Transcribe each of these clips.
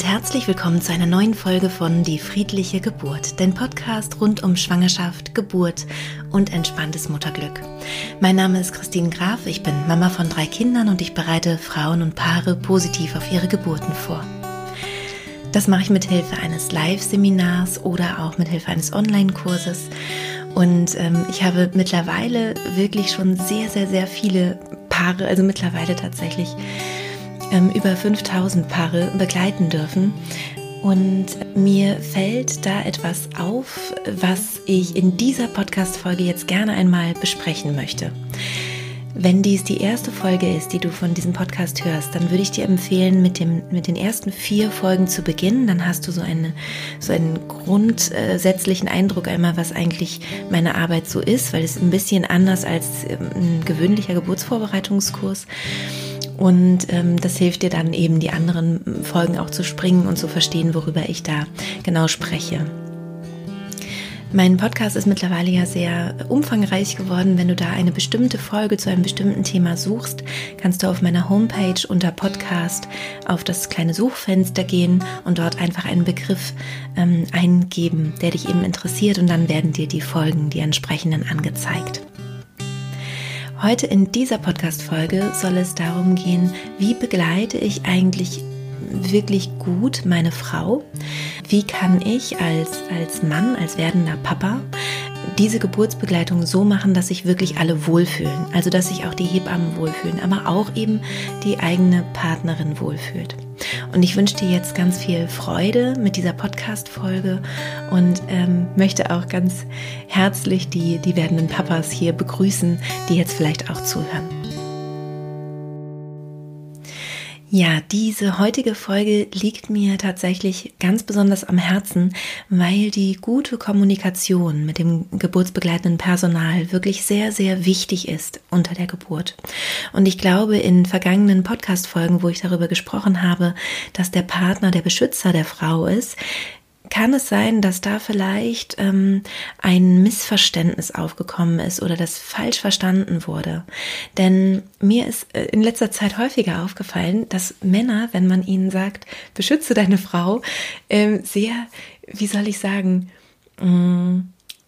und herzlich willkommen zu einer neuen Folge von Die friedliche Geburt, den Podcast rund um Schwangerschaft, Geburt und entspanntes Mutterglück. Mein Name ist Christine Graf, ich bin Mama von drei Kindern und ich bereite Frauen und Paare positiv auf ihre Geburten vor. Das mache ich mit Hilfe eines Live-Seminars oder auch mit Hilfe eines Online-Kurses. Und ähm, ich habe mittlerweile wirklich schon sehr, sehr, sehr viele Paare, also mittlerweile tatsächlich ähm, über 5000 Paare begleiten dürfen. Und mir fällt da etwas auf, was ich in dieser Podcast-Folge jetzt gerne einmal besprechen möchte. Wenn dies die erste Folge ist, die du von diesem Podcast hörst, dann würde ich dir empfehlen, mit, dem, mit den ersten vier Folgen zu beginnen. Dann hast du so, eine, so einen grundsätzlichen Eindruck einmal, was eigentlich meine Arbeit so ist, weil es ein bisschen anders als ähm, ein gewöhnlicher Geburtsvorbereitungskurs ist und ähm, das hilft dir dann eben, die anderen Folgen auch zu springen und zu verstehen, worüber ich da genau spreche. Mein Podcast ist mittlerweile ja sehr umfangreich geworden. Wenn du da eine bestimmte Folge zu einem bestimmten Thema suchst, kannst du auf meiner Homepage unter Podcast auf das kleine Suchfenster gehen und dort einfach einen Begriff ähm, eingeben, der dich eben interessiert und dann werden dir die Folgen, die entsprechenden angezeigt. Heute in dieser Podcast-Folge soll es darum gehen, wie begleite ich eigentlich wirklich gut meine Frau? Wie kann ich als, als Mann, als werdender Papa diese Geburtsbegleitung so machen, dass sich wirklich alle wohlfühlen. Also dass sich auch die Hebammen wohlfühlen, aber auch eben die eigene Partnerin wohlfühlt. Und ich wünsche dir jetzt ganz viel Freude mit dieser Podcast-Folge und ähm, möchte auch ganz herzlich die, die werdenden Papas hier begrüßen, die jetzt vielleicht auch zuhören. Ja, diese heutige Folge liegt mir tatsächlich ganz besonders am Herzen, weil die gute Kommunikation mit dem geburtsbegleitenden Personal wirklich sehr, sehr wichtig ist unter der Geburt. Und ich glaube, in vergangenen Podcast-Folgen, wo ich darüber gesprochen habe, dass der Partner der Beschützer der Frau ist, kann es sein, dass da vielleicht ähm, ein Missverständnis aufgekommen ist oder das falsch verstanden wurde. Denn mir ist äh, in letzter Zeit häufiger aufgefallen, dass Männer, wenn man ihnen sagt, beschütze deine Frau, ähm, sehr, wie soll ich sagen, mm,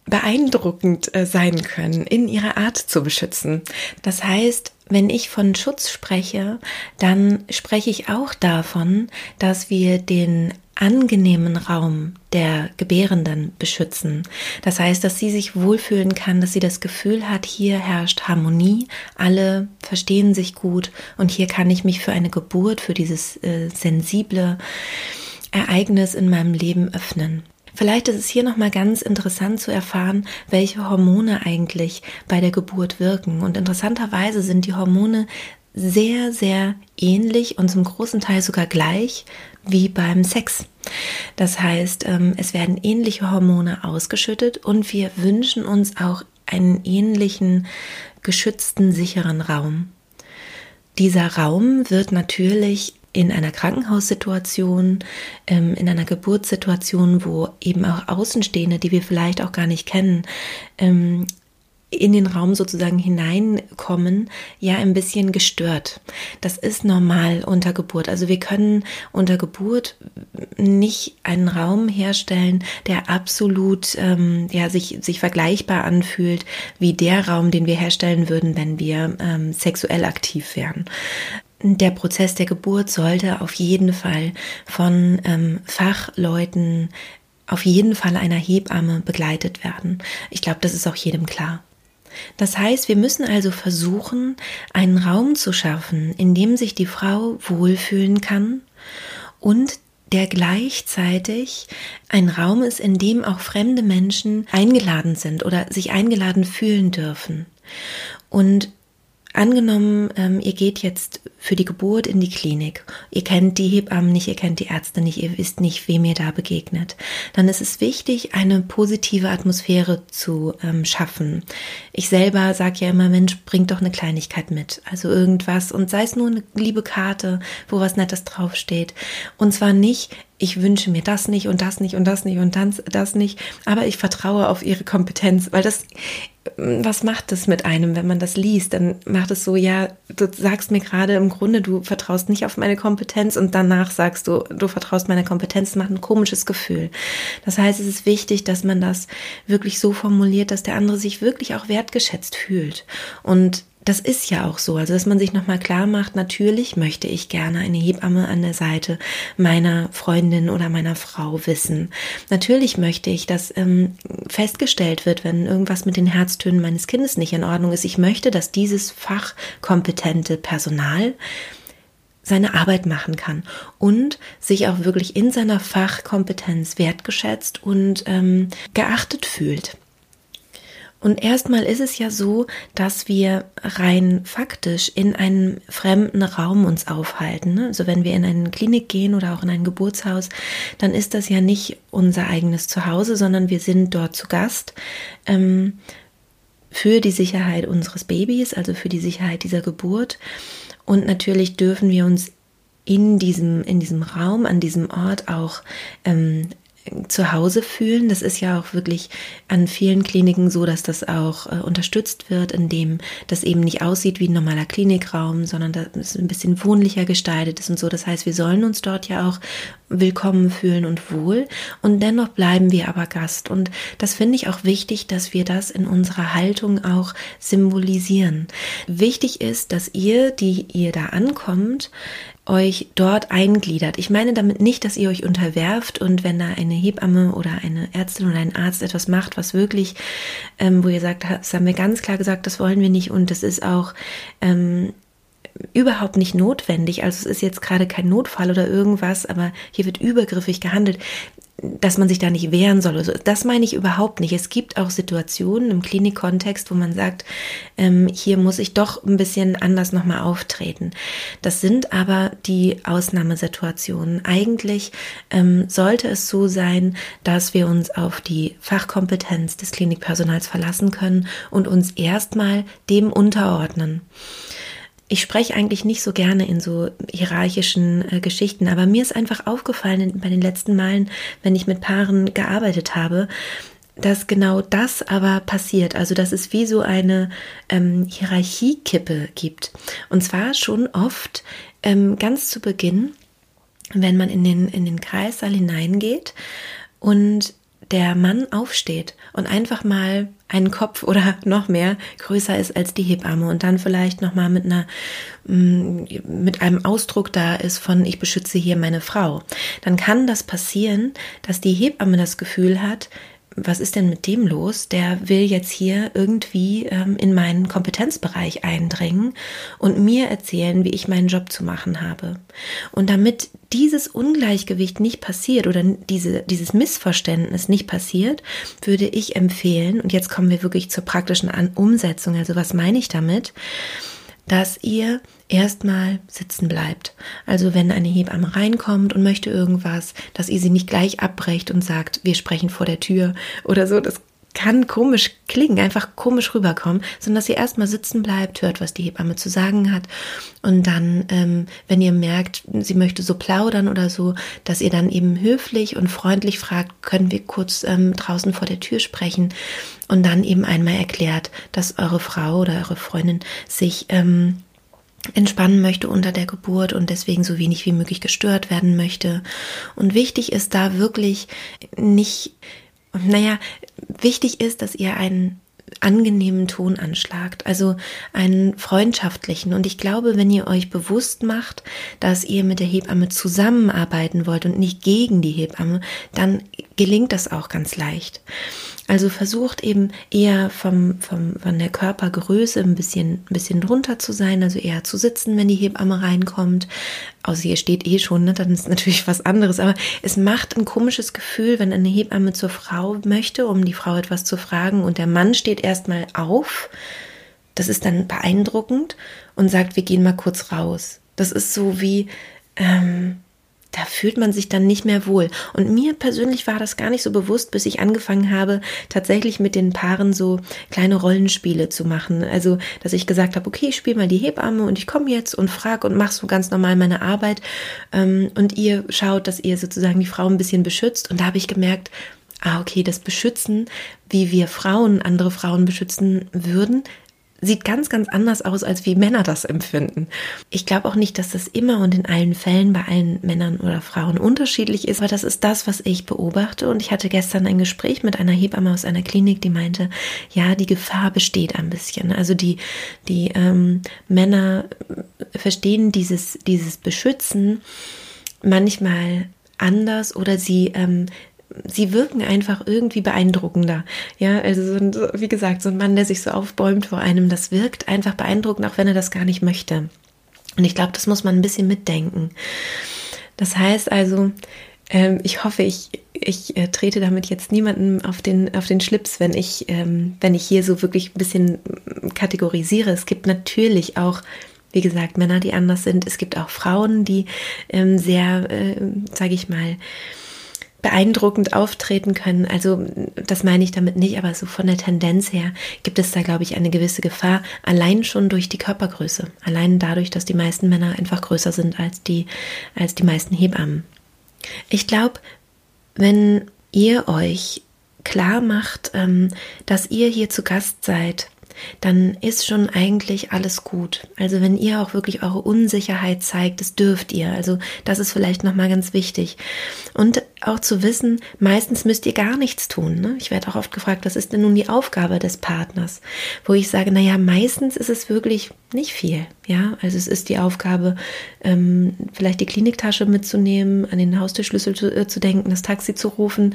beeindruckend äh, sein können, in ihrer Art zu beschützen. Das heißt, wenn ich von Schutz spreche, dann spreche ich auch davon, dass wir den angenehmen Raum der Gebärenden beschützen. Das heißt, dass sie sich wohlfühlen kann, dass sie das Gefühl hat, hier herrscht Harmonie, alle verstehen sich gut und hier kann ich mich für eine Geburt, für dieses äh, sensible Ereignis in meinem Leben öffnen. Vielleicht ist es hier nochmal ganz interessant zu erfahren, welche Hormone eigentlich bei der Geburt wirken. Und interessanterweise sind die Hormone sehr, sehr ähnlich und zum großen Teil sogar gleich wie beim Sex. Das heißt, ähm, es werden ähnliche Hormone ausgeschüttet und wir wünschen uns auch einen ähnlichen geschützten, sicheren Raum. Dieser Raum wird natürlich in einer Krankenhaussituation, ähm, in einer Geburtssituation, wo eben auch Außenstehende, die wir vielleicht auch gar nicht kennen, ähm, in den Raum sozusagen hineinkommen, ja ein bisschen gestört. Das ist normal unter Geburt. Also wir können unter Geburt nicht einen Raum herstellen, der absolut ähm, ja sich sich vergleichbar anfühlt wie der Raum, den wir herstellen würden, wenn wir ähm, sexuell aktiv wären der Prozess der Geburt sollte auf jeden Fall von ähm, Fachleuten, auf jeden Fall einer Hebamme begleitet werden. Ich glaube, das ist auch jedem klar. Das heißt, wir müssen also versuchen, einen Raum zu schaffen, in dem sich die Frau wohlfühlen kann und der gleichzeitig ein Raum ist, in dem auch fremde Menschen eingeladen sind oder sich eingeladen fühlen dürfen. Und Angenommen, ähm, ihr geht jetzt für die Geburt in die Klinik. Ihr kennt die Hebammen nicht, ihr kennt die Ärzte nicht, ihr wisst nicht, wem ihr da begegnet. Dann ist es wichtig, eine positive Atmosphäre zu ähm, schaffen. Ich selber sage ja immer, Mensch, bringt doch eine Kleinigkeit mit. Also irgendwas und sei es nur eine liebe Karte, wo was Nettes draufsteht. Und zwar nicht, ich wünsche mir das nicht und das nicht und das nicht und das, das nicht, aber ich vertraue auf ihre Kompetenz, weil das was macht das mit einem, wenn man das liest? Dann macht es so, ja, du sagst mir gerade im Grunde, du vertraust nicht auf meine Kompetenz und danach sagst du, du vertraust meiner Kompetenz, das macht ein komisches Gefühl. Das heißt, es ist wichtig, dass man das wirklich so formuliert, dass der andere sich wirklich auch wertgeschätzt fühlt. Und das ist ja auch so, also dass man sich nochmal klar macht, natürlich möchte ich gerne eine Hebamme an der Seite meiner Freundin oder meiner Frau wissen. Natürlich möchte ich, dass ähm, festgestellt wird, wenn irgendwas mit den Herztönen meines Kindes nicht in Ordnung ist. Ich möchte, dass dieses fachkompetente Personal seine Arbeit machen kann und sich auch wirklich in seiner Fachkompetenz wertgeschätzt und ähm, geachtet fühlt. Und erstmal ist es ja so, dass wir rein faktisch in einem fremden Raum uns aufhalten. Ne? Also wenn wir in eine Klinik gehen oder auch in ein Geburtshaus, dann ist das ja nicht unser eigenes Zuhause, sondern wir sind dort zu Gast. Ähm, für die Sicherheit unseres Babys, also für die Sicherheit dieser Geburt. Und natürlich dürfen wir uns in diesem, in diesem Raum, an diesem Ort auch ähm, zu Hause fühlen. Das ist ja auch wirklich an vielen Kliniken so, dass das auch äh, unterstützt wird, indem das eben nicht aussieht wie ein normaler Klinikraum, sondern dass es ein bisschen wohnlicher gestaltet ist und so. Das heißt, wir sollen uns dort ja auch willkommen fühlen und wohl und dennoch bleiben wir aber Gast. Und das finde ich auch wichtig, dass wir das in unserer Haltung auch symbolisieren. Wichtig ist, dass ihr, die ihr da ankommt, euch dort eingliedert. Ich meine damit nicht, dass ihr euch unterwerft und wenn da eine Hebamme oder eine Ärztin oder ein Arzt etwas macht, was wirklich, ähm, wo ihr sagt, das haben wir ganz klar gesagt, das wollen wir nicht und das ist auch ähm, überhaupt nicht notwendig. Also es ist jetzt gerade kein Notfall oder irgendwas, aber hier wird übergriffig gehandelt dass man sich da nicht wehren soll. Also das meine ich überhaupt nicht. Es gibt auch Situationen im Klinikkontext, wo man sagt, ähm, hier muss ich doch ein bisschen anders nochmal auftreten. Das sind aber die Ausnahmesituationen. Eigentlich ähm, sollte es so sein, dass wir uns auf die Fachkompetenz des Klinikpersonals verlassen können und uns erstmal dem unterordnen ich spreche eigentlich nicht so gerne in so hierarchischen äh, Geschichten, aber mir ist einfach aufgefallen bei den letzten Malen, wenn ich mit Paaren gearbeitet habe, dass genau das aber passiert. Also dass es wie so eine ähm, Hierarchiekippe gibt. Und zwar schon oft ähm, ganz zu Beginn, wenn man in den, in den Kreissaal hineingeht und der Mann aufsteht und einfach mal einen Kopf oder noch mehr größer ist als die Hebamme und dann vielleicht noch mal mit einer mm, mit einem Ausdruck da ist von ich beschütze hier meine Frau, dann kann das passieren, dass die Hebamme das Gefühl hat, was ist denn mit dem los? Der will jetzt hier irgendwie ähm, in meinen Kompetenzbereich eindringen und mir erzählen, wie ich meinen Job zu machen habe. Und damit dieses Ungleichgewicht nicht passiert oder diese, dieses Missverständnis nicht passiert, würde ich empfehlen, und jetzt kommen wir wirklich zur praktischen Umsetzung, also was meine ich damit? dass ihr erstmal sitzen bleibt. Also wenn eine Hebamme reinkommt und möchte irgendwas, dass ihr sie nicht gleich abbrecht und sagt, wir sprechen vor der Tür oder so. Das kann komisch klingen, einfach komisch rüberkommen, sondern dass ihr erstmal sitzen bleibt, hört, was die Hebamme zu sagen hat und dann, ähm, wenn ihr merkt, sie möchte so plaudern oder so, dass ihr dann eben höflich und freundlich fragt, können wir kurz ähm, draußen vor der Tür sprechen und dann eben einmal erklärt, dass eure Frau oder eure Freundin sich ähm, entspannen möchte unter der Geburt und deswegen so wenig wie möglich gestört werden möchte. Und wichtig ist da wirklich nicht naja, wichtig ist, dass ihr einen angenehmen Ton anschlagt, also einen freundschaftlichen. Und ich glaube, wenn ihr euch bewusst macht, dass ihr mit der Hebamme zusammenarbeiten wollt und nicht gegen die Hebamme, dann gelingt das auch ganz leicht. Also versucht eben eher vom, vom, von der Körpergröße ein bisschen, ein bisschen drunter zu sein, also eher zu sitzen, wenn die Hebamme reinkommt. Außer ihr steht eh schon, ne? dann ist natürlich was anderes. Aber es macht ein komisches Gefühl, wenn eine Hebamme zur Frau möchte, um die Frau etwas zu fragen und der Mann steht erstmal auf. Das ist dann beeindruckend und sagt, wir gehen mal kurz raus. Das ist so wie, ähm, da fühlt man sich dann nicht mehr wohl. Und mir persönlich war das gar nicht so bewusst, bis ich angefangen habe, tatsächlich mit den Paaren so kleine Rollenspiele zu machen. Also, dass ich gesagt habe, okay, ich spiele mal die Hebamme und ich komme jetzt und frage und mache so ganz normal meine Arbeit. Ähm, und ihr schaut, dass ihr sozusagen die Frau ein bisschen beschützt. Und da habe ich gemerkt, ah, okay, das Beschützen, wie wir Frauen andere Frauen beschützen würden, sieht ganz, ganz anders aus, als wie Männer das empfinden. Ich glaube auch nicht, dass das immer und in allen Fällen bei allen Männern oder Frauen unterschiedlich ist, aber das ist das, was ich beobachte. Und ich hatte gestern ein Gespräch mit einer Hebamme aus einer Klinik, die meinte, ja, die Gefahr besteht ein bisschen. Also die, die ähm, Männer verstehen dieses, dieses Beschützen manchmal anders oder sie ähm, sie wirken einfach irgendwie beeindruckender. Ja, also so wie gesagt, so ein Mann, der sich so aufbäumt vor einem, das wirkt einfach beeindruckend, auch wenn er das gar nicht möchte. Und ich glaube, das muss man ein bisschen mitdenken. Das heißt also, ähm, ich hoffe, ich, ich äh, trete damit jetzt niemanden auf den, auf den Schlips, wenn ich, ähm, wenn ich hier so wirklich ein bisschen kategorisiere. Es gibt natürlich auch wie gesagt, Männer, die anders sind. Es gibt auch Frauen, die ähm, sehr, äh, sage ich mal, beeindruckend auftreten können. Also das meine ich damit nicht, aber so von der Tendenz her gibt es da, glaube ich, eine gewisse Gefahr, allein schon durch die Körpergröße. Allein dadurch, dass die meisten Männer einfach größer sind als die, als die meisten Hebammen. Ich glaube, wenn ihr euch klar macht, ähm, dass ihr hier zu Gast seid, dann ist schon eigentlich alles gut. Also wenn ihr auch wirklich eure Unsicherheit zeigt, das dürft ihr. Also das ist vielleicht nochmal ganz wichtig. Und auch zu wissen, meistens müsst ihr gar nichts tun. Ne? Ich werde auch oft gefragt, was ist denn nun die Aufgabe des Partners? Wo ich sage, naja, meistens ist es wirklich nicht viel. Ja, also es ist die Aufgabe, ähm, vielleicht die Kliniktasche mitzunehmen, an den Haustürschlüssel zu, äh, zu, denken, das Taxi zu rufen,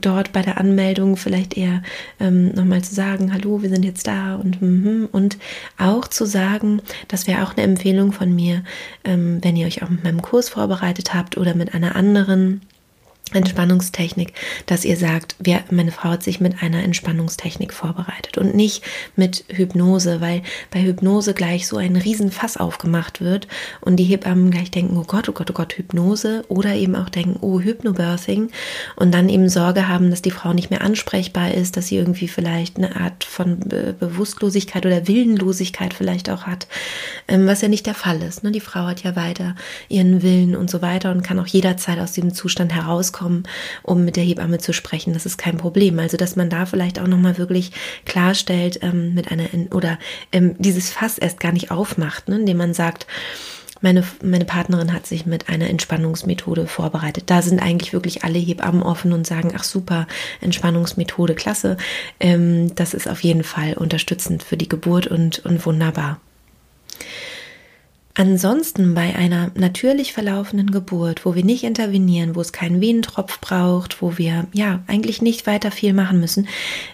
dort bei der Anmeldung vielleicht eher ähm, nochmal zu sagen, hallo, wir sind jetzt da und mm, und auch zu sagen, das wäre auch eine Empfehlung von mir, ähm, wenn ihr euch auch mit meinem Kurs vorbereitet habt oder mit einer anderen Entspannungstechnik, dass ihr sagt, wer, meine Frau hat sich mit einer Entspannungstechnik vorbereitet und nicht mit Hypnose, weil bei Hypnose gleich so ein Riesenfass aufgemacht wird und die Hebammen gleich denken, oh Gott, oh Gott, oh Gott, Hypnose oder eben auch denken, oh, Hypnobirthing und dann eben Sorge haben, dass die Frau nicht mehr ansprechbar ist, dass sie irgendwie vielleicht eine Art von Be Bewusstlosigkeit oder Willenlosigkeit vielleicht auch hat, ähm, was ja nicht der Fall ist. Ne? Die Frau hat ja weiter ihren Willen und so weiter und kann auch jederzeit aus diesem Zustand herauskommen kommen, um mit der Hebamme zu sprechen. Das ist kein Problem. Also, dass man da vielleicht auch nochmal wirklich klarstellt, ähm, mit einer, oder ähm, dieses Fass erst gar nicht aufmacht, ne, indem man sagt, meine, meine Partnerin hat sich mit einer Entspannungsmethode vorbereitet. Da sind eigentlich wirklich alle Hebammen offen und sagen, ach super, Entspannungsmethode, klasse. Ähm, das ist auf jeden Fall unterstützend für die Geburt und, und wunderbar. Ansonsten bei einer natürlich verlaufenden Geburt, wo wir nicht intervenieren, wo es keinen Venentropf braucht, wo wir ja eigentlich nicht weiter viel machen müssen,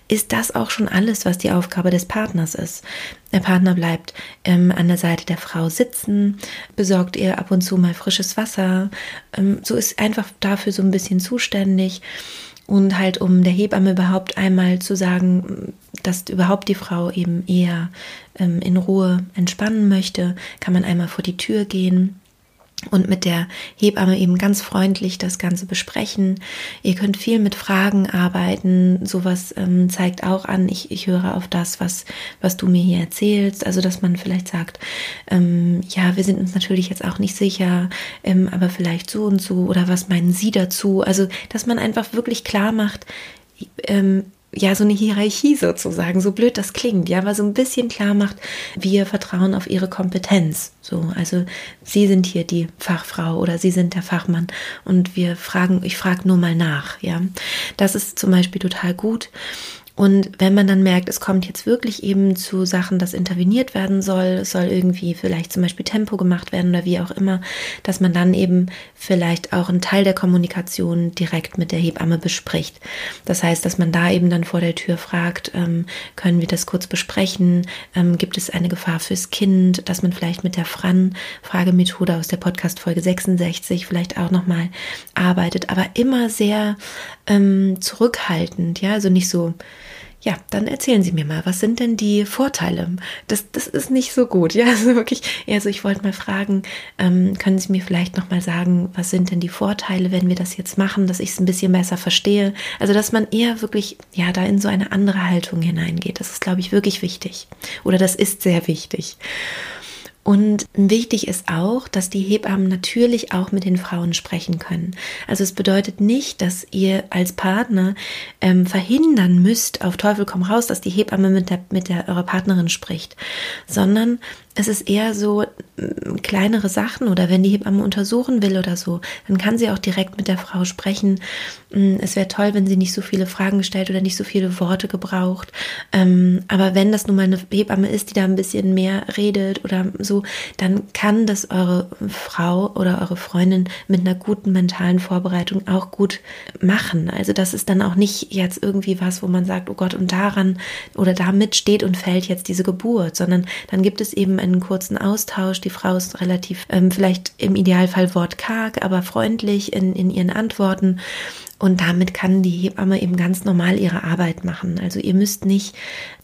ist das auch schon alles, was die Aufgabe des Partners ist. Der Partner bleibt ähm, an der Seite der Frau sitzen, besorgt ihr ab und zu mal frisches Wasser, ähm, so ist einfach dafür so ein bisschen zuständig und halt um der Hebamme überhaupt einmal zu sagen, dass überhaupt die Frau eben eher ähm, in Ruhe entspannen möchte, kann man einmal vor die Tür gehen und mit der Hebamme eben ganz freundlich das Ganze besprechen. Ihr könnt viel mit Fragen arbeiten. Sowas ähm, zeigt auch an, ich, ich höre auf das, was, was du mir hier erzählst. Also, dass man vielleicht sagt, ähm, ja, wir sind uns natürlich jetzt auch nicht sicher, ähm, aber vielleicht so und so oder was meinen Sie dazu? Also, dass man einfach wirklich klar macht, ähm, ja, so eine Hierarchie sozusagen, so blöd das klingt, ja, aber so ein bisschen klar macht, wir vertrauen auf ihre Kompetenz. So, also sie sind hier die Fachfrau oder sie sind der Fachmann und wir fragen, ich frage nur mal nach, ja. Das ist zum Beispiel total gut. Und wenn man dann merkt, es kommt jetzt wirklich eben zu Sachen, dass interveniert werden soll, es soll irgendwie vielleicht zum Beispiel Tempo gemacht werden oder wie auch immer, dass man dann eben vielleicht auch einen Teil der Kommunikation direkt mit der Hebamme bespricht. Das heißt, dass man da eben dann vor der Tür fragt, ähm, können wir das kurz besprechen? Ähm, gibt es eine Gefahr fürs Kind? Dass man vielleicht mit der Fran-Fragemethode aus der Podcast-Folge 66 vielleicht auch nochmal arbeitet, aber immer sehr ähm, zurückhaltend, ja, also nicht so ja, dann erzählen Sie mir mal, was sind denn die Vorteile? Das, das ist nicht so gut. Ja, also wirklich, also ich wollte mal fragen, ähm, können Sie mir vielleicht noch mal sagen, was sind denn die Vorteile, wenn wir das jetzt machen, dass ich es ein bisschen besser verstehe? Also, dass man eher wirklich, ja, da in so eine andere Haltung hineingeht. Das ist, glaube ich, wirklich wichtig. Oder das ist sehr wichtig. Und wichtig ist auch, dass die Hebammen natürlich auch mit den Frauen sprechen können. Also es bedeutet nicht, dass ihr als Partner ähm, verhindern müsst, auf Teufel komm raus, dass die Hebamme mit der, mit der eurer Partnerin spricht, sondern es ist eher so kleinere Sachen oder wenn die Hebamme untersuchen will oder so, dann kann sie auch direkt mit der Frau sprechen. Es wäre toll, wenn sie nicht so viele Fragen stellt oder nicht so viele Worte gebraucht. Ähm, aber wenn das nun mal eine Hebamme ist, die da ein bisschen mehr redet oder so, dann kann das eure Frau oder eure Freundin mit einer guten mentalen Vorbereitung auch gut machen. Also das ist dann auch nicht jetzt irgendwie was, wo man sagt, oh Gott, und daran oder damit steht und fällt jetzt diese Geburt, sondern dann gibt es eben einen kurzen Austausch. Die Frau ist relativ, ähm, vielleicht im Idealfall wortkarg, aber freundlich in, in ihren Antworten. Und damit kann die Hebamme eben ganz normal ihre Arbeit machen. Also ihr müsst nicht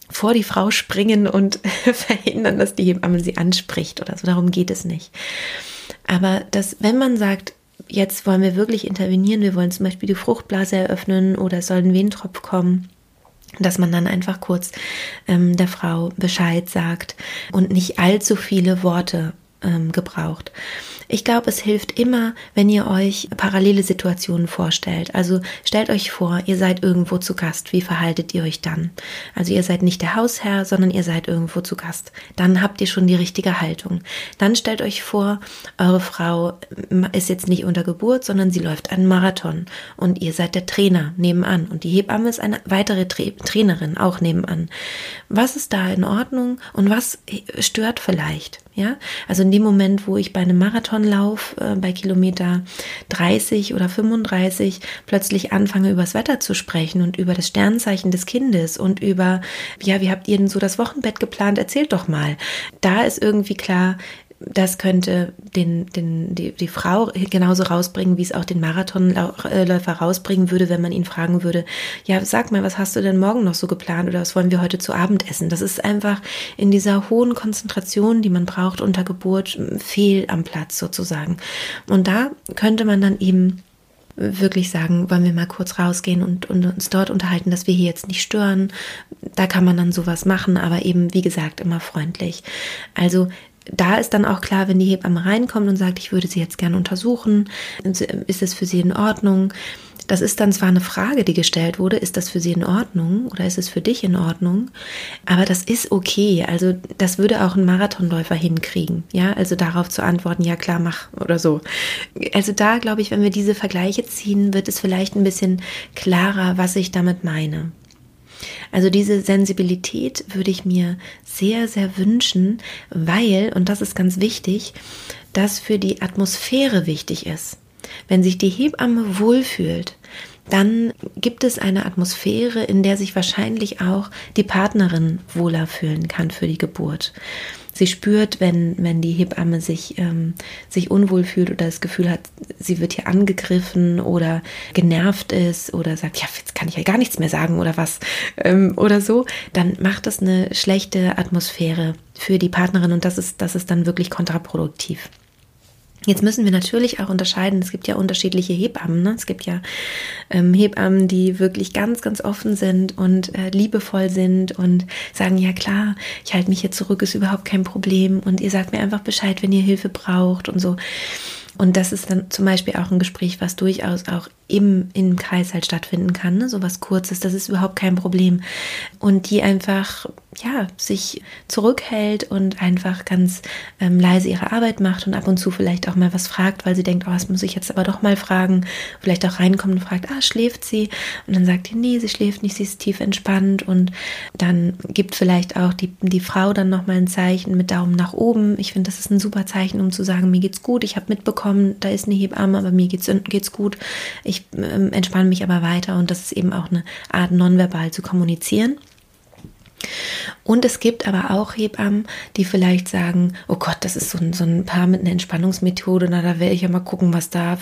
vor die Frau springen und verhindern, dass die Hebamme sie anspricht oder so. Darum geht es nicht. Aber dass, wenn man sagt, jetzt wollen wir wirklich intervenieren, wir wollen zum Beispiel die Fruchtblase eröffnen oder soll ein Wehentropf kommen, dass man dann einfach kurz ähm, der Frau Bescheid sagt und nicht allzu viele Worte ähm, gebraucht. Ich glaube, es hilft immer, wenn ihr euch parallele Situationen vorstellt. Also stellt euch vor, ihr seid irgendwo zu Gast. Wie verhaltet ihr euch dann? Also ihr seid nicht der Hausherr, sondern ihr seid irgendwo zu Gast. Dann habt ihr schon die richtige Haltung. Dann stellt euch vor, eure Frau ist jetzt nicht unter Geburt, sondern sie läuft einen Marathon und ihr seid der Trainer nebenan und die Hebamme ist eine weitere Tra Trainerin auch nebenan. Was ist da in Ordnung und was stört vielleicht? Ja, also in dem Moment, wo ich bei einem Marathonlauf äh, bei Kilometer 30 oder 35 plötzlich anfange, das Wetter zu sprechen und über das Sternzeichen des Kindes und über, ja, wie habt ihr denn so das Wochenbett geplant? Erzählt doch mal. Da ist irgendwie klar, das könnte den, den, die, die Frau genauso rausbringen, wie es auch den Marathonläufer rausbringen würde, wenn man ihn fragen würde, ja, sag mal, was hast du denn morgen noch so geplant oder was wollen wir heute zu Abend essen? Das ist einfach in dieser hohen Konzentration, die man braucht unter Geburt, fehl am Platz sozusagen. Und da könnte man dann eben wirklich sagen, wollen wir mal kurz rausgehen und, und, uns dort unterhalten, dass wir hier jetzt nicht stören. Da kann man dann sowas machen, aber eben, wie gesagt, immer freundlich. Also da ist dann auch klar, wenn die Hebamme reinkommt und sagt, ich würde sie jetzt gerne untersuchen, ist es für sie in Ordnung? Das ist dann zwar eine Frage, die gestellt wurde, ist das für sie in Ordnung oder ist es für dich in Ordnung? Aber das ist okay. Also das würde auch ein Marathonläufer hinkriegen. Ja, also darauf zu antworten, ja klar, mach oder so. Also da glaube ich, wenn wir diese Vergleiche ziehen, wird es vielleicht ein bisschen klarer, was ich damit meine. Also diese Sensibilität würde ich mir sehr, sehr wünschen, weil, und das ist ganz wichtig, das für die Atmosphäre wichtig ist. Wenn sich die Hebamme wohlfühlt, dann gibt es eine Atmosphäre, in der sich wahrscheinlich auch die Partnerin wohler fühlen kann für die Geburt sie spürt, wenn, wenn die Hebamme sich, ähm, sich unwohl fühlt oder das Gefühl hat, sie wird hier angegriffen oder genervt ist oder sagt, ja, jetzt kann ich ja gar nichts mehr sagen oder was ähm, oder so, dann macht das eine schlechte Atmosphäre für die Partnerin und das ist, das ist dann wirklich kontraproduktiv. Jetzt müssen wir natürlich auch unterscheiden, es gibt ja unterschiedliche Hebammen. Ne? Es gibt ja ähm, Hebammen, die wirklich ganz, ganz offen sind und äh, liebevoll sind und sagen, ja klar, ich halte mich hier zurück, ist überhaupt kein Problem und ihr sagt mir einfach Bescheid, wenn ihr Hilfe braucht und so. Und das ist dann zum Beispiel auch ein Gespräch, was durchaus auch im, im Kreis halt stattfinden kann, ne? so was Kurzes, das ist überhaupt kein Problem. Und die einfach, ja, sich zurückhält und einfach ganz ähm, leise ihre Arbeit macht und ab und zu vielleicht auch mal was fragt, weil sie denkt, oh, das muss ich jetzt aber doch mal fragen. Vielleicht auch reinkommt und fragt, ah, schläft sie? Und dann sagt die, nee, sie schläft nicht, sie ist tief entspannt und dann gibt vielleicht auch die, die Frau dann nochmal ein Zeichen mit Daumen nach oben. Ich finde, das ist ein super Zeichen, um zu sagen, mir geht's gut, ich habe mitbekommen, da ist eine Hebamme, aber mir geht's, geht's gut. Ich ich äh, entspanne mich aber weiter und das ist eben auch eine Art, nonverbal zu kommunizieren. Und es gibt aber auch Hebammen, die vielleicht sagen, oh Gott, das ist so ein, so ein Paar mit einer Entspannungsmethode, na, da werde ich ja mal gucken, was da,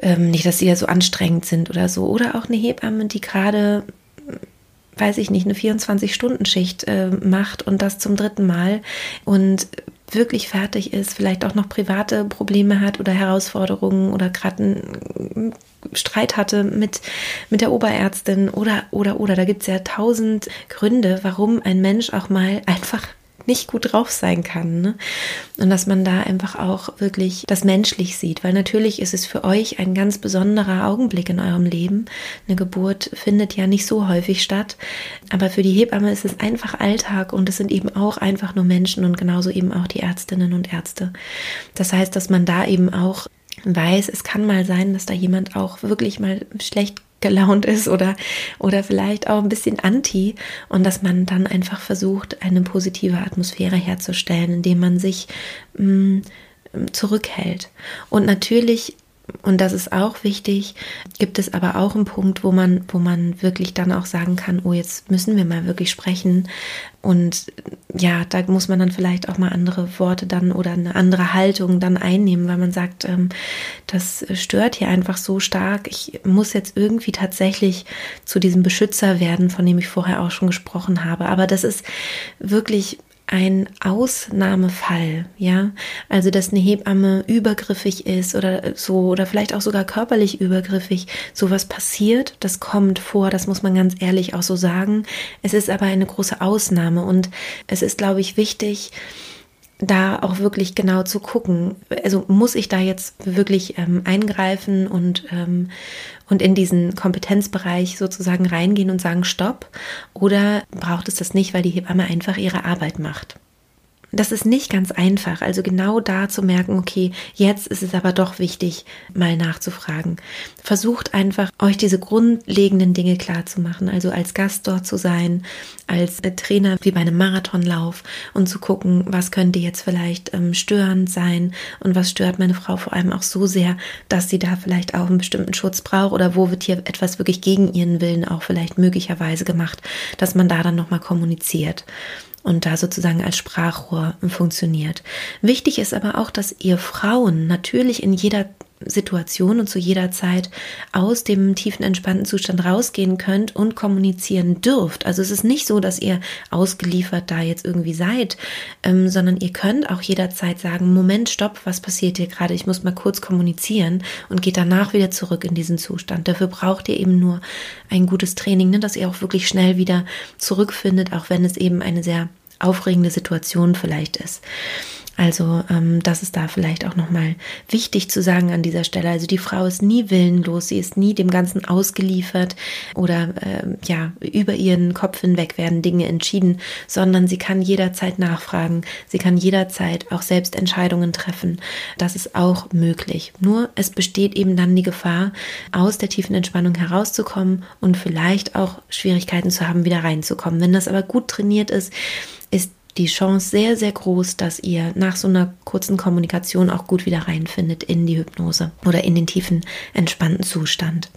ähm, nicht, dass sie ja so anstrengend sind oder so. Oder auch eine Hebamme, die gerade, weiß ich nicht, eine 24-Stunden-Schicht äh, macht und das zum dritten Mal und wirklich fertig ist, vielleicht auch noch private Probleme hat oder Herausforderungen oder gerade einen Streit hatte mit, mit der Oberärztin oder, oder, oder. Da gibt es ja tausend Gründe, warum ein Mensch auch mal einfach nicht gut drauf sein kann. Ne? Und dass man da einfach auch wirklich das menschlich sieht, weil natürlich ist es für euch ein ganz besonderer Augenblick in eurem Leben. Eine Geburt findet ja nicht so häufig statt, aber für die Hebamme ist es einfach Alltag und es sind eben auch einfach nur Menschen und genauso eben auch die Ärztinnen und Ärzte. Das heißt, dass man da eben auch weiß, es kann mal sein, dass da jemand auch wirklich mal schlecht gelaunt ist oder, oder vielleicht auch ein bisschen anti und dass man dann einfach versucht, eine positive Atmosphäre herzustellen, indem man sich mh, mm, zurückhält. Und natürlich und das ist auch wichtig, gibt es aber auch einen Punkt, wo man, wo man wirklich dann auch sagen kann, oh, jetzt müssen wir mal wirklich sprechen. Und ja, da muss man dann vielleicht auch mal andere Worte dann oder eine andere Haltung dann einnehmen, weil man sagt, ähm, das stört hier einfach so stark. Ich muss jetzt irgendwie tatsächlich zu diesem Beschützer werden, von dem ich vorher auch schon gesprochen habe. Aber das ist wirklich ein Ausnahmefall, ja, also dass eine Hebamme übergriffig ist oder so oder vielleicht auch sogar körperlich übergriffig, sowas passiert, das kommt vor, das muss man ganz ehrlich auch so sagen. Es ist aber eine große Ausnahme und es ist, glaube ich, wichtig, da auch wirklich genau zu gucken. Also muss ich da jetzt wirklich ähm, eingreifen und, ähm, und in diesen Kompetenzbereich sozusagen reingehen und sagen Stopp? Oder braucht es das nicht, weil die Hebamme einfach ihre Arbeit macht? Das ist nicht ganz einfach. Also genau da zu merken, okay, jetzt ist es aber doch wichtig, mal nachzufragen. Versucht einfach, euch diese grundlegenden Dinge klar zu machen. Also als Gast dort zu sein, als äh, Trainer wie bei einem Marathonlauf und zu gucken, was könnte jetzt vielleicht ähm, störend sein und was stört meine Frau vor allem auch so sehr, dass sie da vielleicht auch einen bestimmten Schutz braucht oder wo wird hier etwas wirklich gegen ihren Willen auch vielleicht möglicherweise gemacht, dass man da dann nochmal kommuniziert und da sozusagen als Sprachrohr funktioniert. Wichtig ist aber auch, dass ihr Frauen natürlich in jeder Situation und zu jeder Zeit aus dem tiefen entspannten Zustand rausgehen könnt und kommunizieren dürft. Also es ist nicht so, dass ihr ausgeliefert da jetzt irgendwie seid, ähm, sondern ihr könnt auch jederzeit sagen, Moment, stopp, was passiert hier gerade? Ich muss mal kurz kommunizieren und geht danach wieder zurück in diesen Zustand. Dafür braucht ihr eben nur ein gutes Training, ne, dass ihr auch wirklich schnell wieder zurückfindet, auch wenn es eben eine sehr aufregende Situation vielleicht ist. Also ähm, das ist da vielleicht auch nochmal wichtig zu sagen an dieser Stelle. Also die Frau ist nie willenlos, sie ist nie dem Ganzen ausgeliefert oder äh, ja, über ihren Kopf hinweg werden Dinge entschieden, sondern sie kann jederzeit nachfragen, sie kann jederzeit auch selbst Entscheidungen treffen. Das ist auch möglich. Nur es besteht eben dann die Gefahr, aus der tiefen Entspannung herauszukommen und vielleicht auch Schwierigkeiten zu haben, wieder reinzukommen. Wenn das aber gut trainiert ist, ist die Chance sehr, sehr groß, dass ihr nach so einer kurzen Kommunikation auch gut wieder reinfindet in die Hypnose oder in den tiefen, entspannten Zustand.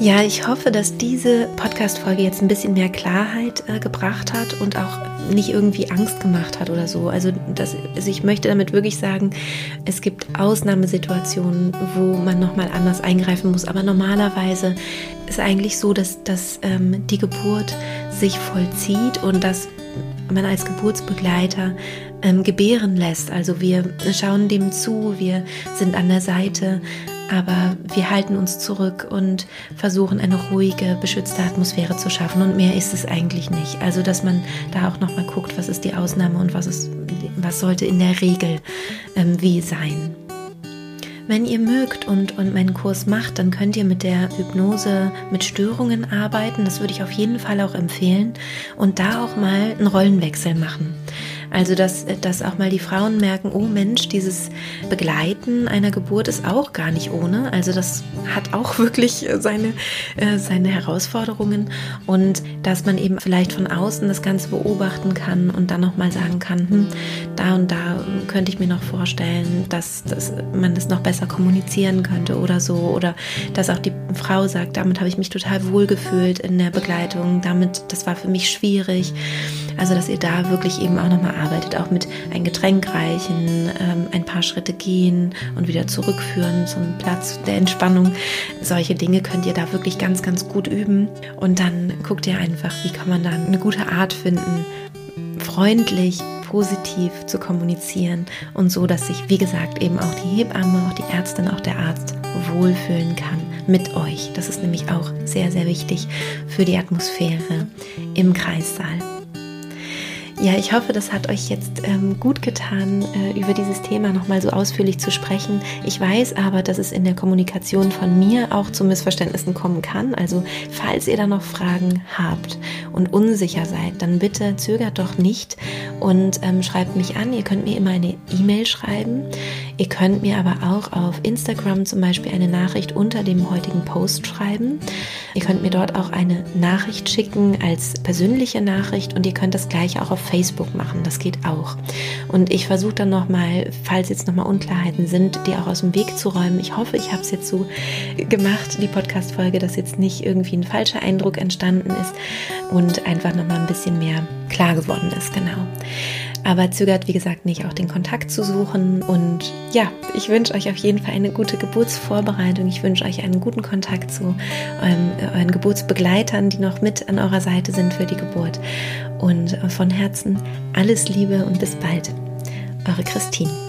Ja, ich hoffe, dass diese Podcast-Folge jetzt ein bisschen mehr Klarheit äh, gebracht hat und auch nicht irgendwie Angst gemacht hat oder so. Also, das, also ich möchte damit wirklich sagen, es gibt Ausnahmesituationen, wo man nochmal anders eingreifen muss. Aber normalerweise ist eigentlich so, dass, dass ähm, die Geburt sich vollzieht und dass man als Geburtsbegleiter ähm, gebären lässt. Also wir schauen dem zu, wir sind an der Seite, aber wir halten uns zurück und versuchen eine ruhige, beschützte Atmosphäre zu schaffen und mehr ist es eigentlich nicht. Also, dass man da auch nochmal guckt, was ist die Ausnahme und was, ist, was sollte in der Regel ähm, wie sein. Wenn ihr mögt und, und meinen Kurs macht, dann könnt ihr mit der Hypnose mit Störungen arbeiten. Das würde ich auf jeden Fall auch empfehlen. Und da auch mal einen Rollenwechsel machen. Also, dass, dass auch mal die Frauen merken, oh Mensch, dieses Begleiten einer Geburt ist auch gar nicht ohne. Also, das hat auch wirklich seine, äh, seine Herausforderungen. Und dass man eben vielleicht von außen das Ganze beobachten kann und dann nochmal sagen kann, hm, da und da könnte ich mir noch vorstellen, dass, dass man das noch besser kommunizieren könnte oder so. Oder dass auch die Frau sagt, damit habe ich mich total wohl gefühlt in der Begleitung. Damit, das war für mich schwierig. Also, dass ihr da wirklich eben auch nochmal arbeitet, auch mit ein Getränk reichen, ähm, ein paar Schritte gehen und wieder zurückführen zum Platz der Entspannung. Solche Dinge könnt ihr da wirklich ganz, ganz gut üben. Und dann guckt ihr einfach, wie kann man da eine gute Art finden, freundlich, positiv zu kommunizieren und so, dass sich, wie gesagt, eben auch die Hebamme, auch die Ärztin, auch der Arzt wohlfühlen kann mit euch. Das ist nämlich auch sehr, sehr wichtig für die Atmosphäre im Kreissaal. Ja, ich hoffe, das hat euch jetzt ähm, gut getan, äh, über dieses Thema nochmal so ausführlich zu sprechen. Ich weiß aber, dass es in der Kommunikation von mir auch zu Missverständnissen kommen kann. Also, falls ihr da noch Fragen habt und unsicher seid, dann bitte zögert doch nicht und ähm, schreibt mich an. Ihr könnt mir immer eine E-Mail schreiben. Ihr könnt mir aber auch auf Instagram zum Beispiel eine Nachricht unter dem heutigen Post schreiben. Ihr könnt mir dort auch eine Nachricht schicken als persönliche Nachricht und ihr könnt das gleiche auch auf Facebook machen. Das geht auch. Und ich versuche dann nochmal, falls jetzt nochmal Unklarheiten sind, die auch aus dem Weg zu räumen. Ich hoffe, ich habe es jetzt so gemacht, die Podcast-Folge, dass jetzt nicht irgendwie ein falscher Eindruck entstanden ist und einfach nochmal ein bisschen mehr klar geworden ist. Genau. Aber zögert, wie gesagt, nicht, auch den Kontakt zu suchen. Und ja, ich wünsche euch auf jeden Fall eine gute Geburtsvorbereitung. Ich wünsche euch einen guten Kontakt zu euren, euren Geburtsbegleitern, die noch mit an eurer Seite sind für die Geburt. Und von Herzen alles Liebe und bis bald. Eure Christine.